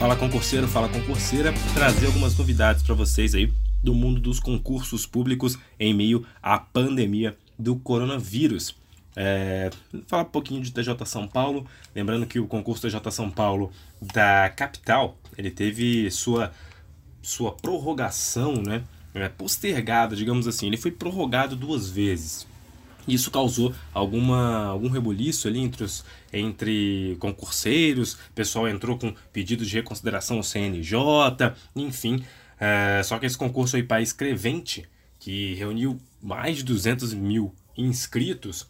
Fala concurseiro, fala concurseira, trazer algumas novidades para vocês aí do mundo dos concursos públicos em meio à pandemia do coronavírus. É, falar um pouquinho de TJ São Paulo, lembrando que o concurso TJ São Paulo da capital, ele teve sua, sua prorrogação, né, é, postergada, digamos assim, ele foi prorrogado duas vezes. Isso causou alguma, algum rebuliço ali entre, os, entre concurseiros, o pessoal entrou com pedido de reconsideração ao CNJ, enfim. É, só que esse concurso aí para escrevente, que reuniu mais de 200 mil inscritos,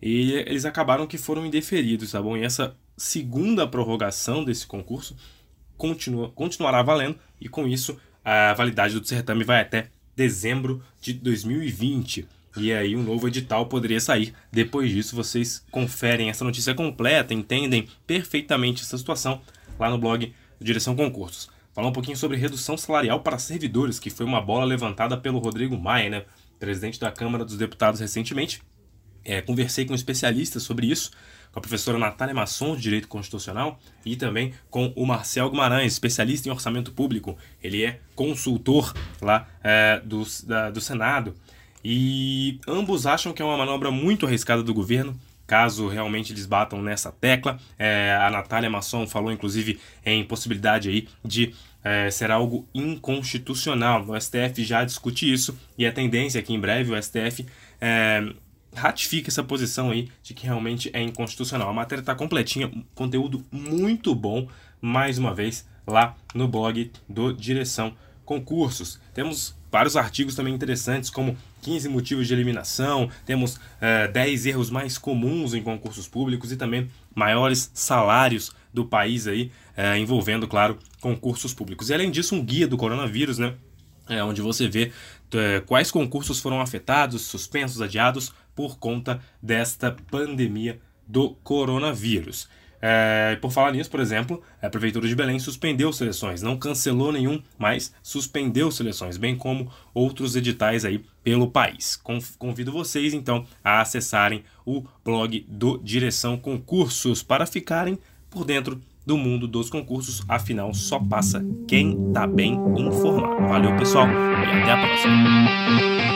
e eles acabaram que foram indeferidos, tá bom? E essa segunda prorrogação desse concurso continua, continuará valendo, e com isso a validade do certame vai até dezembro de 2020. E aí um novo edital poderia sair. Depois disso, vocês conferem essa notícia completa, entendem perfeitamente essa situação lá no blog Direção Concursos. Falar um pouquinho sobre redução salarial para servidores, que foi uma bola levantada pelo Rodrigo Maia, né, presidente da Câmara dos Deputados recentemente. É, conversei com especialistas sobre isso, com a professora Natália Masson, de Direito Constitucional, e também com o Marcel Guimarães, especialista em orçamento público. Ele é consultor lá é, do, da, do Senado e ambos acham que é uma manobra muito arriscada do governo, caso realmente eles batam nessa tecla. É, a Natália Masson falou, inclusive, em possibilidade aí de é, ser algo inconstitucional. O STF já discute isso e a tendência é que em breve o STF é, ratifique essa posição aí de que realmente é inconstitucional. A matéria está completinha, conteúdo muito bom, mais uma vez, lá no blog do Direção Concursos. Temos vários artigos também interessantes, como 15 motivos de eliminação, temos é, 10 erros mais comuns em concursos públicos e também maiores salários do país aí, é, envolvendo, claro, concursos públicos. E além disso, um guia do coronavírus, né? É, onde você vê é, quais concursos foram afetados, suspensos, adiados por conta desta pandemia do coronavírus. É, por falar nisso, por exemplo, a Prefeitura de Belém suspendeu seleções, não cancelou nenhum, mas suspendeu seleções, bem como outros editais aí pelo país. Convido vocês então a acessarem o blog do Direção Concursos para ficarem por dentro do mundo dos concursos, afinal só passa quem está bem informado. Valeu pessoal e até a próxima.